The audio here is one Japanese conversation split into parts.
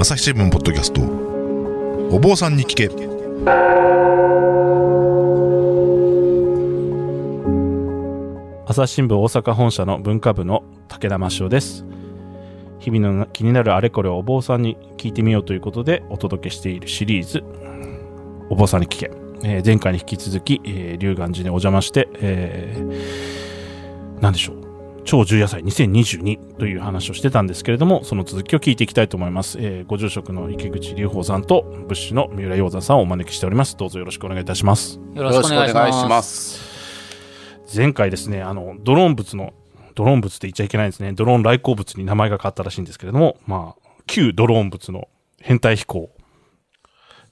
朝日新聞ポッドキャスト。お坊さんに聞け。朝日新聞大阪本社の文化部の武田真潮です。日々の気になるあれこれをお坊さんに聞いてみようということでお届けしているシリーズお坊さんに聞け、えー前回に引き続き、えー龍岩寺にお邪魔して、えー、何でしょう。超重野菜2022という話をしてたんですけれどもその続きを聞いていきたいと思います、えーご住職の池口隆法さんと仏師の三浦洋山さんをお招きしておりますどうぞよろしくお願いいたしますよろしくお願いします。す。前回ですね、あの、ドローン物の、ドローン物って言っちゃいけないんですね。ドローン来航物に名前が変わったらしいんですけれども、まあ、旧ドローン物の編隊飛行、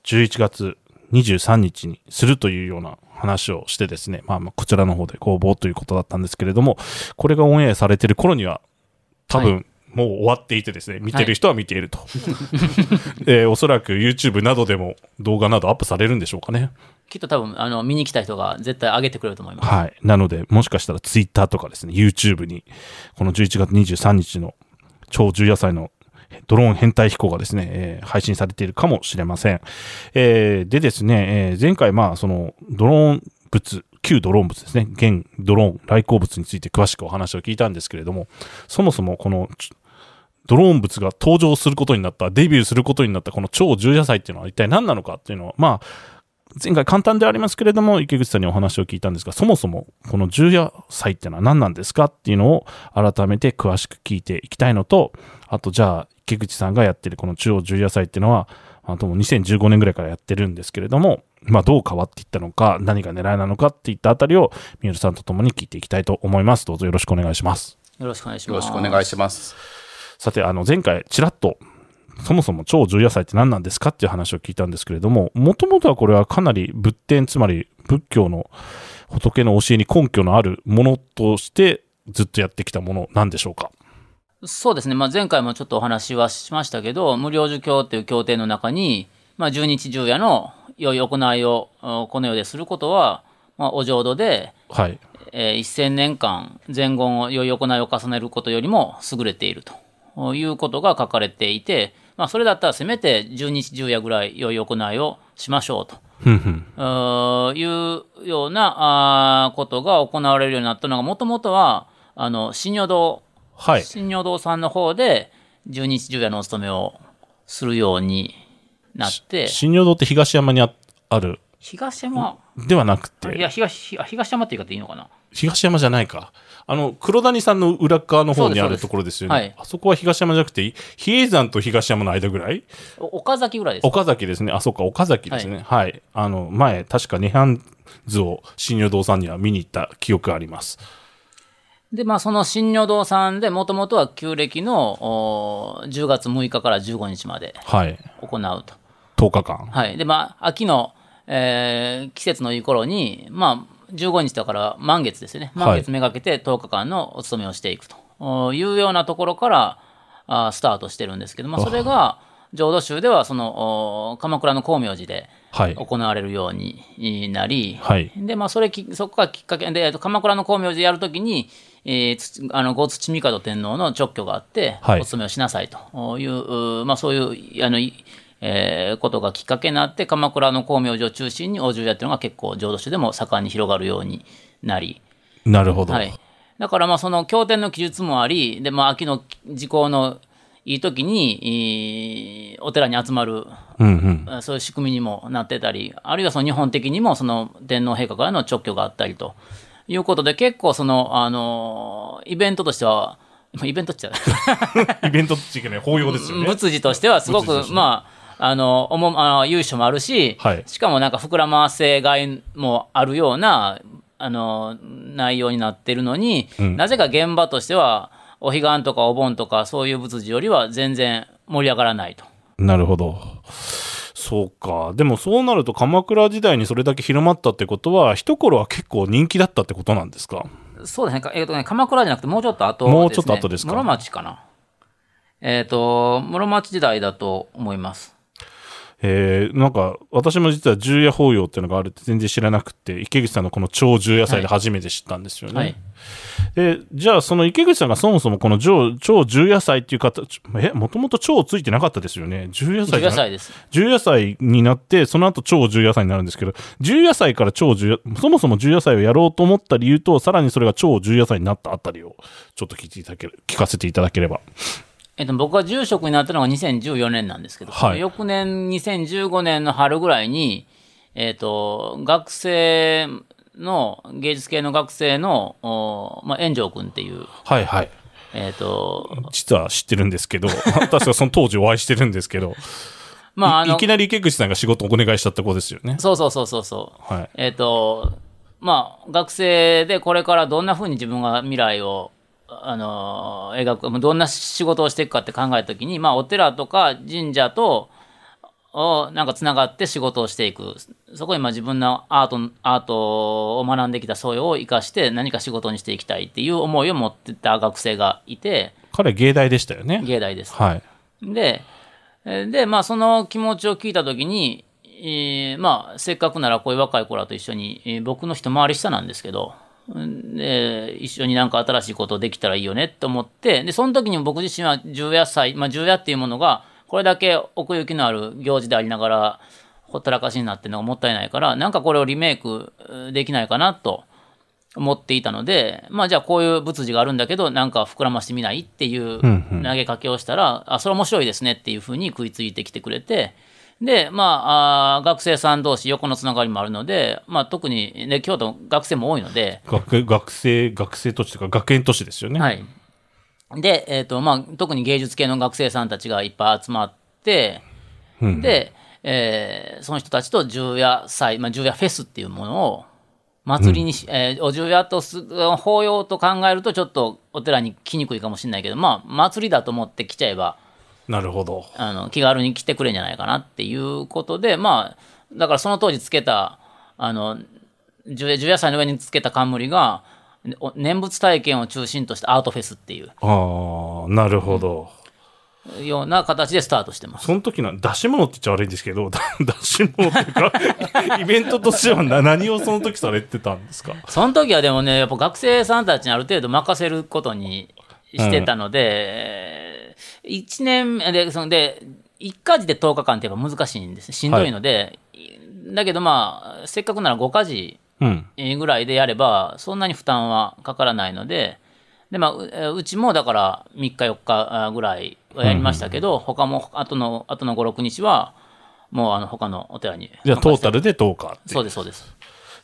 11月23日にするというような話をしてですね、まあ、まあこちらの方で公募ということだったんですけれども、これがオンエアされてる頃には、多分、はもう終わっていてですね、見てる人は見ていると。えーおそらく YouTube などでも動画などアップされるんでしょうかね。きっと多分、あの、見に来た人が絶対上げてくれると思います。はい。なので、もしかしたら Twitter とかですね、YouTube に、この11月23日の超重野菜のドローン編隊飛行がですね、えー配信されているかもしれません。えーでですね、えー前回、まあ、その、ドローン物、旧ドローン物ですね、現ドローン来航物について詳しくお話を聞いたんですけれども、そもそもこの、ドローン物が登場することになった、デビューすることになったこの超重野菜っていうのは一体何なのかっていうのは、まあ、前回簡単ではありますけれども、池口さんにお話を聞いたんですが、そもそもこの重野菜っていうのは何なんですかっていうのを改めて詳しく聞いていきたいのと、あとじゃあ池口さんがやってるこの中央重野菜っていうのは、あともう2015年ぐらいからやってるんですけれども、まあどう変わっていったのか、何が狙いなのかっていったあたりを、三浦さんと共に聞いていきたいと思います。どうぞよろしくお願いします。よろしくお願いしよます。ろしくお願いします。さて、あの、前回、ちらっと、そもそも超重野菜って何なんですかっていう話を聞いたんですけれども、もともとはこれはかなり仏典、つまり仏教の仏の教えに根拠のあるものとしてずっとやってきたものなんでしょうか？そうですね。まあ、前回もちょっとお話はしましたけど、無料儒教っていう経典の中に、まあ、十日十夜の良い行いをおこの世ですることは、まあ、お浄土で、はい。えー1000年間前言を良い行いを重ねることよりも優れているということが書かれていて、まあ、それだったらせめて十日十夜ぐらい良い行いをしましょうと。いうようなあーことが行われるようになったのが、もともとは、あの、新如堂、はい。新如堂さんの方で、十日十夜のお勤めをするようになって、新尿堂って東山にあある、東山、ではなくて、いや、東、あ東山って言い方いいのかな？東山じゃないか。あの、黒谷さんの裏側の方にあるところですよね。はいあそこは東山じゃなくて、比叡山と東山の間ぐらいお岡崎ぐらいです。岡崎ですね。あ、そうか、岡崎ですね。はい。あの、前、確か涅槃図を新如堂さんには見に行った記憶があります。で、まあ、その新如堂さんで、もともとは旧暦のおー10月6日から15日まではい。行うと。10日間。はい。で、まあ、秋の、えー季節のいい頃に、まあ、15日だから満月ですよね。満月めがけて10日間のお勤めをしていくとおいうようなところからあースタートしてるんですけども、それが、浄土宗ではそのお鎌倉の光明寺ではい。行われるようになり、はい。で、まあ、それき、そこがきっかけで、えっと鎌倉の光明寺やるときに、えーつあの、後土帝天皇の直居があって、はいお勤めをしなさいという、うまあ、そういう、あの、いえーことがきっかけになって、鎌倉の光明寺を中心にお重屋っていうのが結構浄土宗でも盛んに広がるようになり、なるほど。はい。だからまあその経典の記述もあり、でまあ秋の時効のいい時に、えーお寺に集まる、うんうん。そういう仕組みにもなってたり、あるいはその日本的にもその天皇陛下からの直居があったりということで、結構その、あの、イベントとしては、まあイベントっちゃ、イベントっていうかね、法要ですよね。仏事としてはすごく、まあ、あの、おもあの由緒もあるし、はいしかもなんか膨らませがいもあるような、あの、内容になってるのに、なぜか現場としては、お彼岸とかお盆とかそういう仏事よりは全然盛り上がらないと。なるほど。そうか。でもそうなると鎌倉時代にそれだけ広まったってことは、一頃は結構人気だったってことなんですか？そうですね。かえっ、とね、鎌倉じゃなくてもうちょっと後です、ね。もうちょっと後ですか？室町かな。えっ、と、室町時代だと思います。えー、なんか、私も実は重夜法要っていうのがあるって全然知らなくて、池口さんのこの超重夜祭で初めて知ったんですよね。はいで、じゃあその池口さんがそもそもこの超超重夜祭っていう形、え、もともと超ついてなかったですよね？重夜祭10じゃな野菜です。重になって、その後超重夜祭になるんですけど、重夜祭から超重夜、そもそも重夜祭をやろうと思った理由と、さらにそれが超重夜祭になったあたりを、ちょっと聞いていただける、聞かせていただければ。えっと、僕が住職になったのが2014年なんですけど、はい翌年2015年の春ぐらいに、えっと、学生の、芸術系の学生の、おまあ、炎上君っていう、はいはい。えっと、実は知ってるんですけど、確かその当時お会いしてるんですけど、まあ、あのいいき、なり池口さんが仕事をお願いしちゃった子ですよね。そうそうそうそうそう。はい。えっ、と、まあ、学生でこれからどんな風に自分が未来を、あの描く、どんな仕事をしていくかって考えたときに、まあ、お寺とか神社と、をなんかつながって仕事をしていく。そこにまあ自分のアート、アートを学んできた素養を生かして何か仕事にしていきたいっていう思いを持ってた学生がいて、彼芸大でしたよね。芸大です。はい。で、えーで、まあ、その気持ちを聞いたときに、えーまあ、せっかくならこういう若い子らと一緒に、えー僕の一回り下なんですけど、うんで、一緒になんか新しいことできたらいいよねって思って、で、その時に僕自身は重夜祭、まあ、重夜っていうものが、これだけ奥行きのある行事でありながら、ほったらかしになってるのがもったいないから、なんかこれをリメイクえーできないかなと思っていたので、まあじゃあこういう仏事があるんだけど、なんか膨らましてみないっていううんうん。投げかけをしたら、あ、それ面白いですねっていうふうに食いついてきてくれて、で、まあ、あー学生さん同士横のつながりもあるので、まあ特に、ね、京都学生も多いので、学学生、学生都市というか学園都市ですよね。はい。で、えっ、と、まあ特に芸術系の学生さんたちがいっぱい集まって、うんで、えーその人たちと重夜祭、まあ、重夜フェスっていうものを祭りにし、えーお重夜とす法要と考えるとちょっとお寺に来にくいかもしれないけどまあ祭りだと思って来ちゃえばなるほど。あの気軽に来てくれんじゃないかなっていうことでまあだからその当時つけたあの重夜重夜祭の上につけた冠がお念仏体験を中心としたアートフェスっていうああ、なるほど。ような形でスタートしてます。その時の出し物って言っちゃ悪いんですけど、出し物っていうか、イベントとしてはな何をその時されてたんですか？その時はでもね、やっぱ学生さんたちにある程度任せることにしてたので、1年目で、そので、1家事で10日間ってやっぱ難しいんです。しんどいので、だけどまあ、せっかくなら5家事うん。ぐらいでやれば、そんなに負担はかからないので、で、まあ、ううちもだから3日4日ぐらいはやりましたけど、他も、後の、後の5、6日は、もうあの、他のお寺に。じゃあトータルで10日そうです、そうです。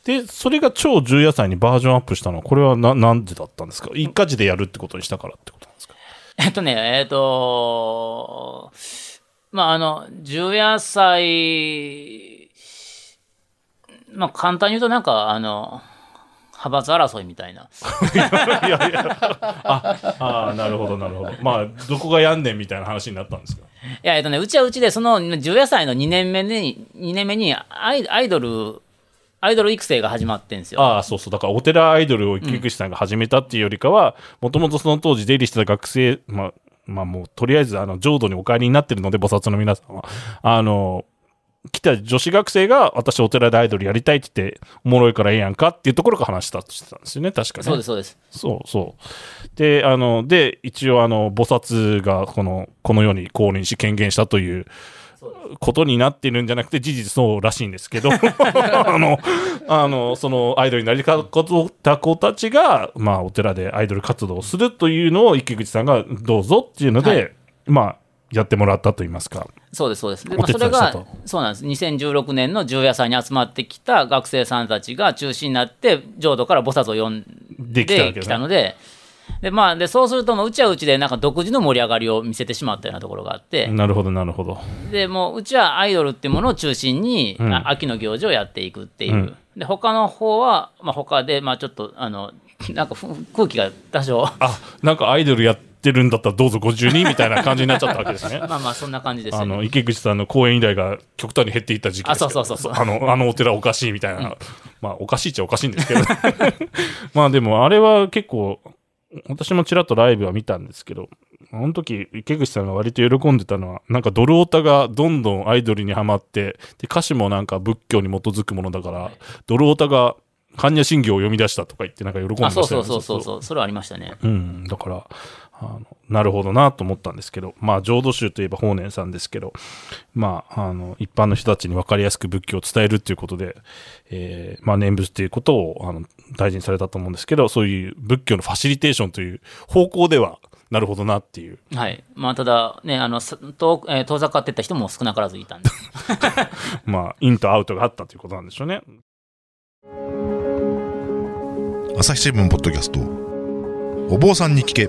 で、それが超重夜祭にバージョンアップしたのは、これはな、なんでだったんですか？一家事でやるってことにしたからってことなんですか？えっとね、えっと、まあ、あの、重夜祭、まあ、簡単に言うとなんか、あの、派閥争いみたいな。いやいや、あ、あーなるほど、なるほど。まあ、どこがやんねんみたいな話になったんですか？いや、えっとね、うちはうちで、その、重夜祭の2年目に、2年目にアイ、アイドル、アイドル育成が始まってんですよ。ああ、そうそう。だから、お寺アイドルを池口さんが始めたっていうよりかは、もともとその当時出入りしてた学生、まあ、まあもう、とりあえず、あの、浄土にお帰りになってるので、菩薩の皆さんは。あの、来た女子学生が、私お寺でアイドルやりたいって言って、おもろいからええやんかっていうところから話したとしてたんですよね、確かね。そうです、そうです。そうそう。で、あの、で、一応、あの、菩薩が、この、この世に降臨し権限したということになってるんじゃなくて、事実そうらしいんですけど、あの、あの、その、アイドルになりかった子たちが、まあ、お寺でアイドル活動をするというのを、池口さんが、どうぞっていうので、はいまあ、やってもらったと言いますか。そうです、そうです。でおまあ、それがそうなんです。2016年の重夜祭に集まってきた学生さんたちが中心になって、浄土から菩薩を呼んでき。たので、で、まあ、で、そうすると、もううちはうちで、なんか独自の盛り上がりを見せてしまったようなところがあって、なるほど、なるほど。で、もう、うちはアイドルっていうものを中心に、んあ秋の行事をやっていくっていう。うんで、他の方は、まあ、他で、まあ、ちょっと、あの、なんかふ空気が多少、あ、なんかアイドルやってるんだったらどうぞご自由にみたいな感じになっちゃったわけですね。まあまあ、そんな感じですよね。あの、池口さんの講演依頼が極端に減っていった時期ですけどあそうそうそうそうあの、あのお寺おかしいみたいな。まあ、おかしいっちゃおかしいんですけど。まあでも、あれは結構、私もちらっとライブは見たんですけど、あの時、池口さんが割と喜んでたのは、なんかドルオタがどんどんアイドルにはまって、で、歌詞もなんか仏教に基づくものだから、ドルオタが般若心経を読み出したとか言ってなんか喜んでまあ、したよね。そうそうそうそうそう、それはありましたね。うん、だから、あの、なるほどなと思ったんですけど、まあ、浄土宗といえば法然さんですけど、まあ、あの、一般の人たちに分かりやすく仏教を伝えるっていうことで、えーまあ、念仏っていうことを、あの、大事にされたと思うんですけど、そういう仏教のファシリテーションという方向では、なるほどなっていう。はい。まあ、ただ、ね、あの、さ遠えー遠ざかってった人も少なからずいたんで。まあ、インとアウトがあったということなんでしょうね。朝日新聞ポッドキャストお坊さんに聞け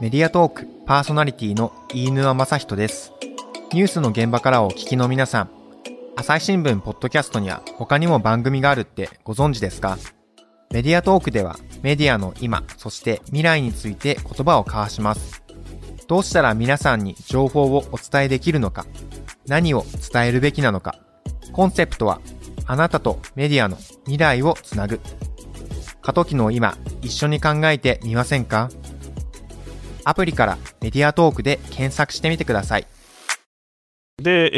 メディアトークパーソナリティの飯沼正人です。ニュースの現場からお聞きの皆さん、朝日新聞ポッドキャストには他にも番組があるってご存知ですか？メディアトークではメディアの今、そして未来について言葉を交わします。どうしたら皆さんに情報をお伝えできるのか、何を伝えるべきなのか、コンセプトはあなたとメディアの未来をつなぐ。過渡期の今、一緒に考えてみませんか？アプリからメディアトークで検索してみてください。で、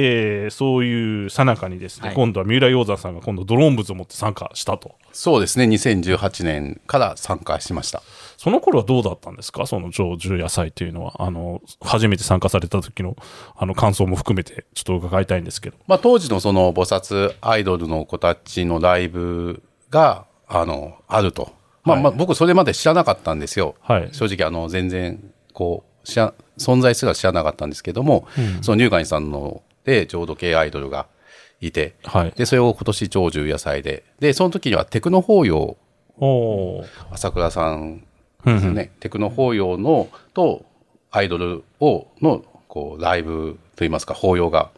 えーそういうさなかにですね、はい今度は三浦鷹山さんが今度ドローン物を持って参加したと。そうですね、2018年から参加しました。その頃はどうだったんですか？その上重野菜というのは。あの、初めて参加された時の、あの、感想も含めて、ちょっと伺いたいんですけど。まあ、当時のその菩薩アイドルの子たちのライブが、あの、あると。まあ、はいまあ、僕それまで知らなかったんですよ。はい正直、あの、全然、こう、存在すら知らなかったんですけども、その乳がんさんので、浄土系アイドルがいて、はい。で、それを今年長寿野菜で、で、その時にはテクノ法要。朝倉さんうんですよね、テクノ法要のとアイドルをのこうライブといいますか法要が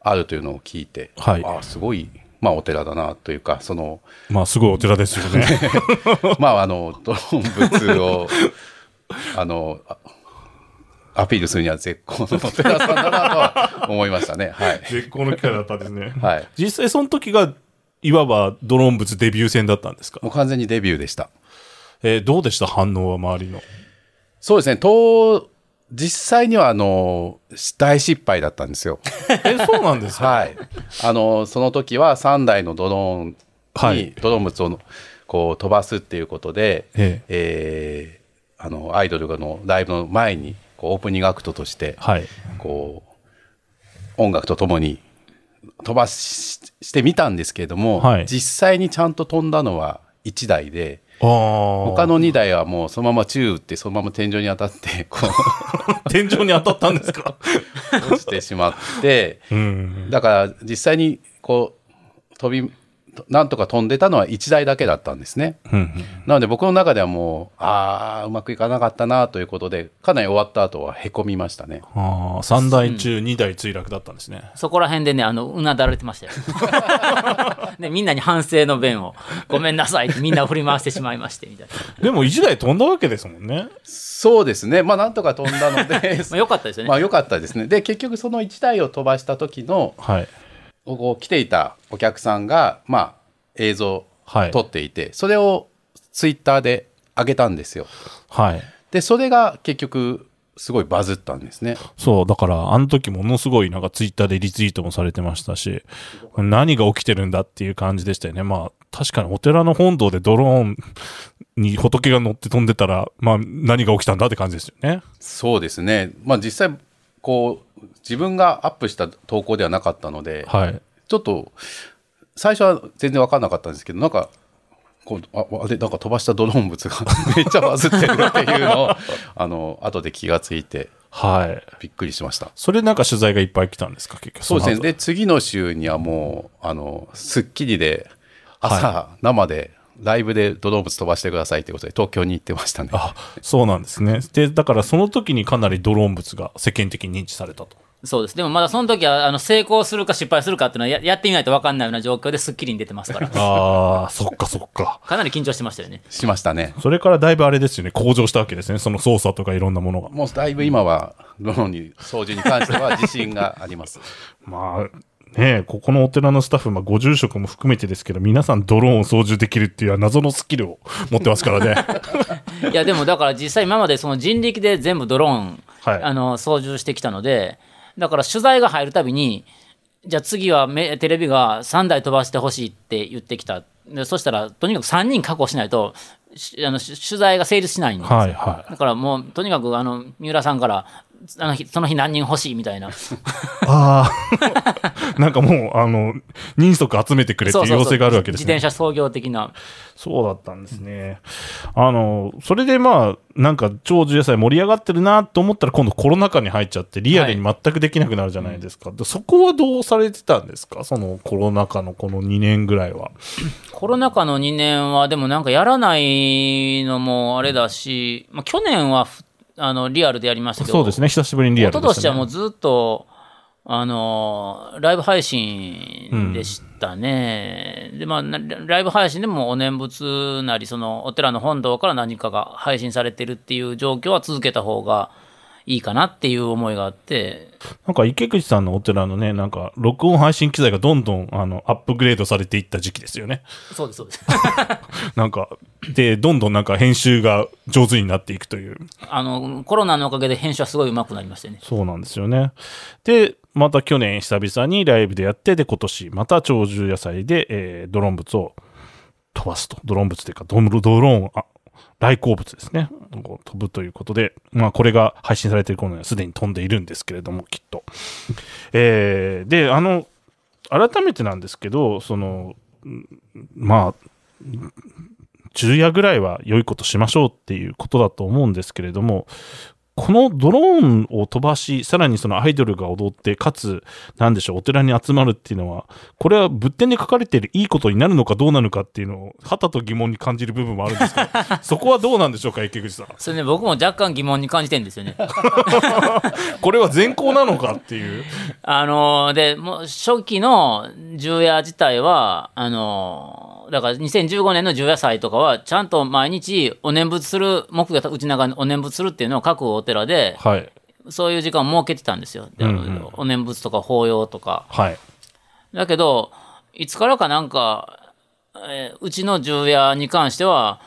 あるというのを聞いて、はいあすごい、まあ、お寺だなというかそのまあ、すごいお寺ですよね。まああのドローン仏をあのあアピールするには絶好のお寺さんだなとは思いましたね。はい、絶好の機会だったんですね。はい、実際その時が、いわばドローン物デビュー戦だったんですか？もう完全にデビューでした。えーどうでした？反応は周りの。そうですね。と実際にはあの大失敗だったんですよ。え、そうなんですか？はい。あの、その時は3台のドローンはい。にドローン物をこう飛ばすっていうことで、ええ。ーあの、アイドルのライブの前に、こう、オープニングアクトとして、はい。こう、音楽とともに飛ばししてみたんですけれども、はい実際にちゃんと飛んだのは1台で。他の2台はもうそのまま宙打って、そのまま天井に当たって、こ 天井に当たったんですか？う、落ちてしまって、うん。だから実際にこう飛びなんとか飛んでたのは1台だけだったんですね。うんなので僕の中ではもうああうまくいかなかったなということでかなり終わった後はへこみましたね。ああ、3台中2台墜落だったんですね。そこら辺でね、あの、うなだられてましたよ。で、みんなに反省の弁を、ごめんなさいってみんな振り回してしまいまして、みたいな。でも1台飛んだわけですもんね。そうですねまあなんとか飛んだので まあ、よかったですよね。まあ良かったですね。で結局その1台を飛ばした時のはい。こう来ていたお客さんがまあ映像。撮っていて、それをツイッターで上げたんですよ。はい。でそれが結局すごいバズったんですね。そう、だから、あの時ものすごいなんかツイッターでリツイートもされてましたし、何が起きてるんだっていう感じでしたよね。まあ、確かにお寺の本堂でドローンに仏が乗って飛んでたら、まあ、何が起きたんだって感じですよね。そうですね。まあ実際、こう、自分がアップした投稿ではなかったので、はい。ちょっと、最初は全然分かんなかったんですけど、なんか、こうああれ、なんか飛ばしたドローン物が めっちゃバズってるっていうのを、あの、後で気がついて、はい。びっくりしました。それなんか取材がいっぱい来たんですか、結局。そうですね。で、次の週にはもう、あの、スッキリで、朝、生で、ライブでドローン物飛ばしてくださいということで、東京に行ってましたね。あ、そうなんですね。で、だからその時にかなりドローン物が世間的に認知されたと。そうです。でもまだその時は、あの、成功するか失敗するかっていうのはややってみないと分かんないような状況でスッキリに出てますから。ああ、そっかそっか。かなり緊張してましたよね。しましたね。それからだいぶあれですよね、向上したわけですね。その操作とかいろんなものが。もうだいぶ今は、ドローンに、操縦に関しては自信があります。まあ、ね、ここのお寺のスタッフ、まあ、ご住職も含めてですけど、皆さんドローンを操縦できるっていう謎のスキルを持ってますからね。いやでもだから実際今までその人力で全部ドローン、はい。あの操縦してきたのでだから取材が入るたびにじゃあ次はめテレビが3台飛ばしてほしいって言ってきた。でそしたらとにかく3人確保しないとしあのし取材が成立しないんですよ、はいはだからもうとにかくあの三浦さんからあの日その日何人欲しいみたいなああ。なんかもう、あの、人足集めてくれっていう要請があるわけですね。自転車創業的なそうだったんですね。あの、それでまあ、なんか長寿野菜盛り上がってるなと思ったら今度コロナ禍に入っちゃってリアルに全くできなくなるじゃないですか。でそこはどうされてたんですか？そのコロナ禍のこの2年ぐらいは。コロナ禍の2年はでもなんかやらないのもあれだし、まあ、去年はふあのリアルでやりましたけどそうですね。久しぶりにリアル一でね。昨年はもうずっと、あのライブ配信でしたね、でまあ、なライブ配信でもお念仏なりそのお寺の本堂から何かが配信されてるっていう状況は続けた方がいいかなっていう思いがあってなんか池口さんのお寺のね、なんか録音配信機材がどんどんあのアップグレードされていった時期ですよね。そうですそうです なんか、で、どんどんなんか編集が上手になっていくという。あのコロナのおかげで編集はすごい上手くなりましたよねそうなんですよね。で、また去年久々にライブでやって、で、今年また鳥獣野菜で、えードローン物を飛ばすと。ドローン物というか、ドロドローン、大好物ですね。飛ぶということで、まあこれが配信されている頃にはすでに飛んでいるんですけれども、きっと。えーで、あの、改めてなんですけど、その、まあ、昼夜ぐらいは良いことしましょうっていうことだと思うんですけれども、このドローンを飛ばし、さらにそのアイドルが踊って、かつ、なんでしょう、お寺に集まるっていうのは、これは仏典に書かれているいいことになるのかどうなのかっていうのを、はたと疑問に感じる部分もあるんですけど、そこはどうなんでしょうか、池口さん。それね僕も若干疑問に感じてるんですよね これは善行なのかっていう。あのでもう初期の重夜自体はあのだから2015年の重夜祭とかはちゃんと毎日お念仏する木が内長にお念仏するっていうのを各お寺ではい。そういう時間を設けてたんですよ、でうんうん。お念仏とか法要とか。はい。だけどいつからかなんか、えーうちの重夜に関しては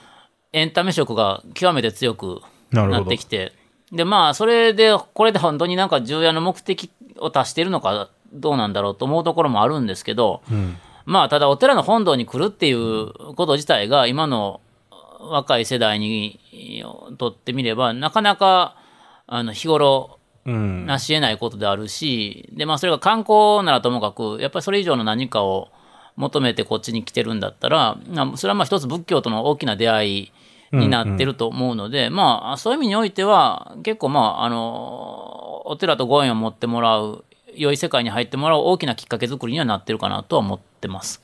エンタメ色が極めて強くなってきて。でまあそれでこれで本当になんか重要な目的を達しているのかどうなんだろうと思うところもあるんですけど、まあただお寺の本堂に来るっていうこと自体が今の若い世代にとってみればなかなかあの日頃うん。成し得ないことであるし、でまあそれが観光ならともかくやっぱりそれ以上の何かを求めてこっちに来てるんだったらまあそれはまあ一つ仏教との大きな出会いになってると思うので、まあそういう意味においては結構まああのお寺とご縁を持ってもらう良い世界に入ってもらう大きなきっかけ作りにはなってるかなとは思ってます。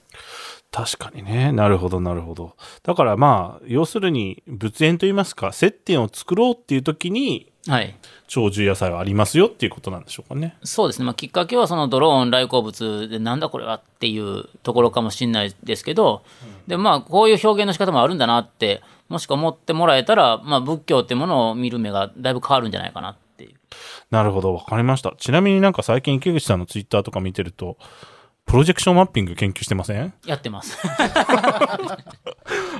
確かにね。なるほど、なるほど。だからまあ、要するに、仏縁といいますか、接点を作ろうっていう時に、はい長寿野菜はありますよっていうことなんでしょうかね。そうですね、まあ、きっかけはそのドローン来光物でなんだこれはっていうところかもしれないですけど、でまあこういう表現の仕方もあるんだなってもしくは思ってもらえたら、まあ、仏教ってものを見る目がだいぶ変わるんじゃないかなっ。なるほど、わかりました。ちなみになんか最近池口さんのツイッターとか見てると、プロジェクションマッピング研究してません？やってます。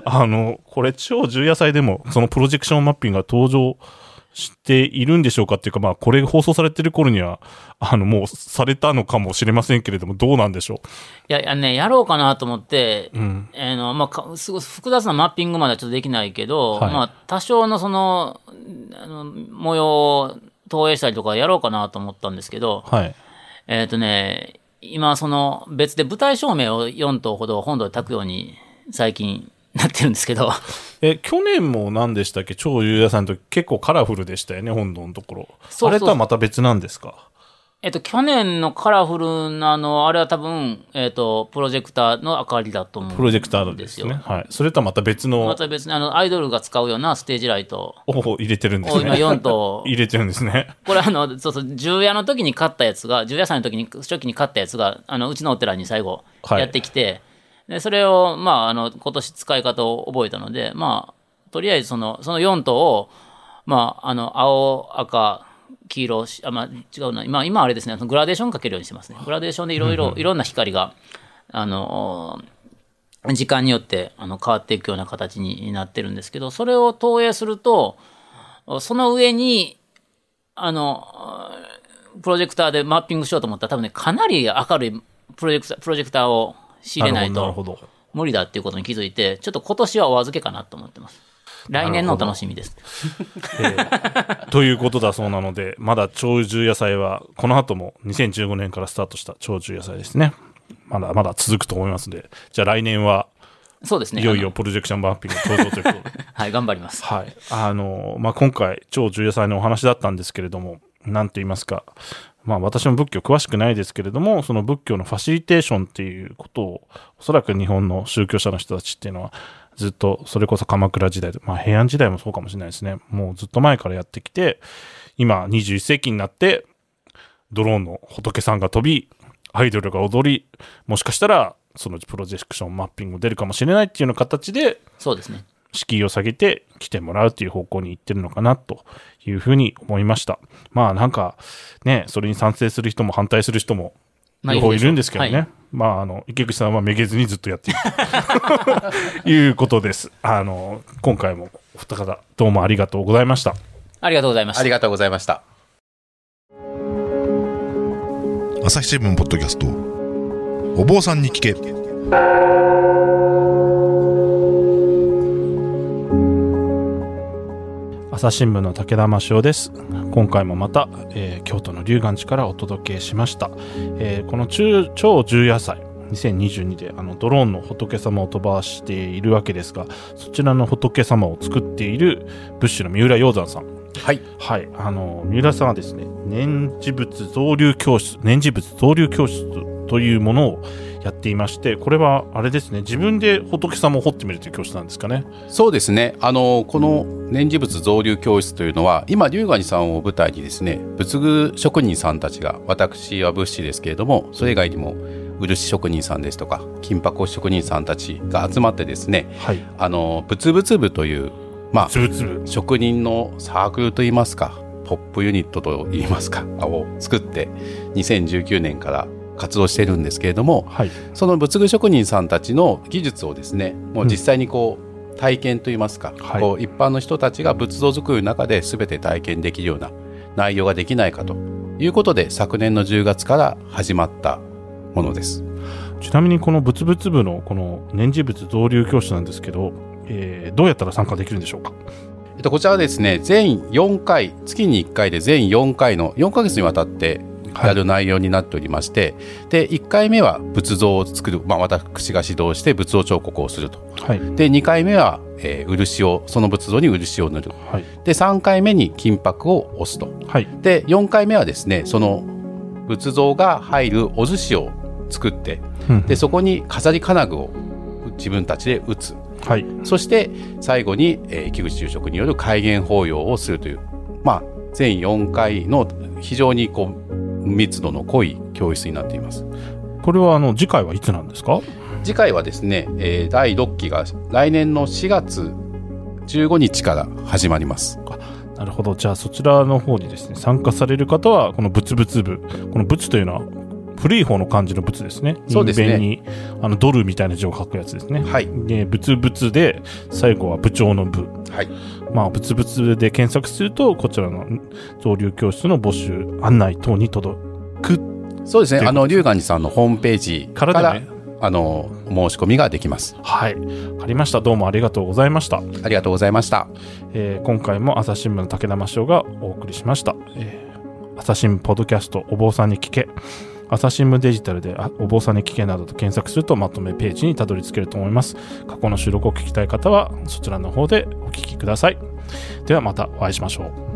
あの、これ超重野菜でも、そのプロジェクションマッピングが登場しているんでしょうかっていうか、まあ、これ放送されてる頃には、あの、もうされたのかもしれませんけれども、どうなんでしょいやいやね、やろうかなと思って、う。うん。あのまあ、かすごい複雑なマッピングまではちょっとできないけど、はいまあ、多少のそのあの模様を投影したりとかやろうかなと思ったんですけど、はい。えっ、とね、今、その別で舞台照明を4灯ほど本堂で焚くように最近なってるんですけど、え、去年も何でしたっけ？超重野菜の時結構カラフルでしたよね、本堂のところ。そうそうあれとはまた別なんですか？えっと、去年のカラフルなの、あれは多分、えっと、プロジェクターの明かりだと思うんですよ。プロジェクターですね。はい。それとはまた別のまた別にあのアイドルが使うようなステージライトを入れてるんですね。4灯 入れてるんですね。これあのそうそう重夜の時に買ったやつが重夜祭の時に初期に買ったやつがあのうちのお寺に最後はいやってきて、でそれをまああの今年使い方を覚えたのでまあとりあえずそのその4灯をまああの青赤黄色しあ、まあ、違うな。今今あれですね。グラデーションかけるようにしてますね。グラデーションでいろいろいろん。な光があの時間によってあの変わっていくような形になってるんですけどそれを投影するとその上にあのプロジェクターでマッピングしようと思ったら多分ねかなり明るいプロジェクタープロジェクターを仕入れないと。無理だっていうことに気づいてちょっと今年はお預けかなと思ってます来年のお楽しみです。ということだそうなので、まだ鳥獣野菜は、この後も2015年からスタートした鳥獣野菜ですね。まだまだ続くと思いますので、じゃあ来年は、そうですね。いよいよプロジェクションマッピング登場ということで。はい頑張ります。はい。あの、まあ、今回、超重野菜のお話だったんですけれども、なんて言いますか、まあ、私も仏教詳しくないですけれども、その仏教のファシリテーションっていうことを、おそらく日本の宗教者の人たちっていうのは、ずっと、それこそ鎌倉時代で、まあ、平安時代もそうかもしれないですね。もうずっと前からやってきて、今、21世紀になって、ドローンの仏さんが飛び、アイドルが踊り、もしかしたら、そのプロジェクションマッピングも出るかもしれないっていうような形で、そうですね敷居を下げて来てもらうという方向に行ってるのかなというふうに思いました。まあなんかね、それに賛成する人も反対する人もまあ両方いるんですけどね。はいまああの、池口さんはめげずにずっとやっていると いうことです。あの、今回もお二方どうもありがとうございました。ありがとうございましたありがとうございました。朝日新聞ポッドキャストお坊さんに聞け朝日新聞の武田真潮です。今回もまた、えー京都の龍岩寺からお届けしました、えーこの中超重野菜2022であのドローンの仏様を飛ばしているわけですがそちらの仏様を作っている仏師の三浦鷹山さん。はい。はい。あの三浦さんはですね念持仏造立教室念持仏造立教室というものをやっていましてこれはあれですね自分で仏様を彫ってみるという教室なんですかね。そうですね。あの、この念持仏造立教室というのは、今、龍河寺さんを舞台にですね、仏具職人さんたちが、私は仏師ですけれども、それ以外にも、漆職人さんですとか、金箔職人さんたちが集まってですね、はい。あの、仏仏部という、まあ、職人のサークルといいますか、ポップユニットといいますか、を作って、2019年から活動してるんですけれども、はい。その仏具職人さんたちの技術をですね、もう実際にこう、体験といいますか、はい。こう一般の人たちが仏像作りの中で全て体験できるような内容ができないかということで、昨年の10月から始まったものです。ちなみにこの仏仏部のこの年次仏造立教室なんですけど、えーどうやったら参加できるんでしょうか？えっと、こちらはですね、全4回、月に1回で全4回の4ヶ月にわたってやる内容になっておりまして、で、1回目は仏像を作る、まあ、私が指導して仏像彫刻をすると。はいで、2回目は、えー漆を、その仏像に漆を塗る。はいで、3回目に金箔を押すと。はいで、4回目はですね、その仏像が入るお寿司を作って、で、そこに飾り金具を自分たちで打つ。はいそして最後に、えー、木口住職による戒厳法要をするという、まあ、全4回の非常にこう密度の濃い教室になっています。これはあの次回はいつなんですか？次回はですね、えー第6期が来年の4月15日から始まります。なるほどじゃあそちらの方にですね参加される方はこの仏仏部この仏というのは古い方の漢字の仏ですねそうですねにあのドルみたいな字を書くやつですねはい。で仏仏で最後は部長の部はい。まあ仏仏で検索するとこちらの造立教室の募集案内等に届く。そうですね。あの、龍岩寺さんのホームページかからね。あの、申し込みができます。はい。わかりました。どうもありがとうございました。ありがとうございました。えー今回も朝日新聞の武田真翔がお送りしました、えー朝日新聞ポッドキャストお坊さんに聞け朝日新聞デジタルでお坊さんに聞けなどと検索するとまとめページにたどり着けると思います。過去の収録を聞きたい方はそちらの方でお聞きください。ではまたお会いしましょう。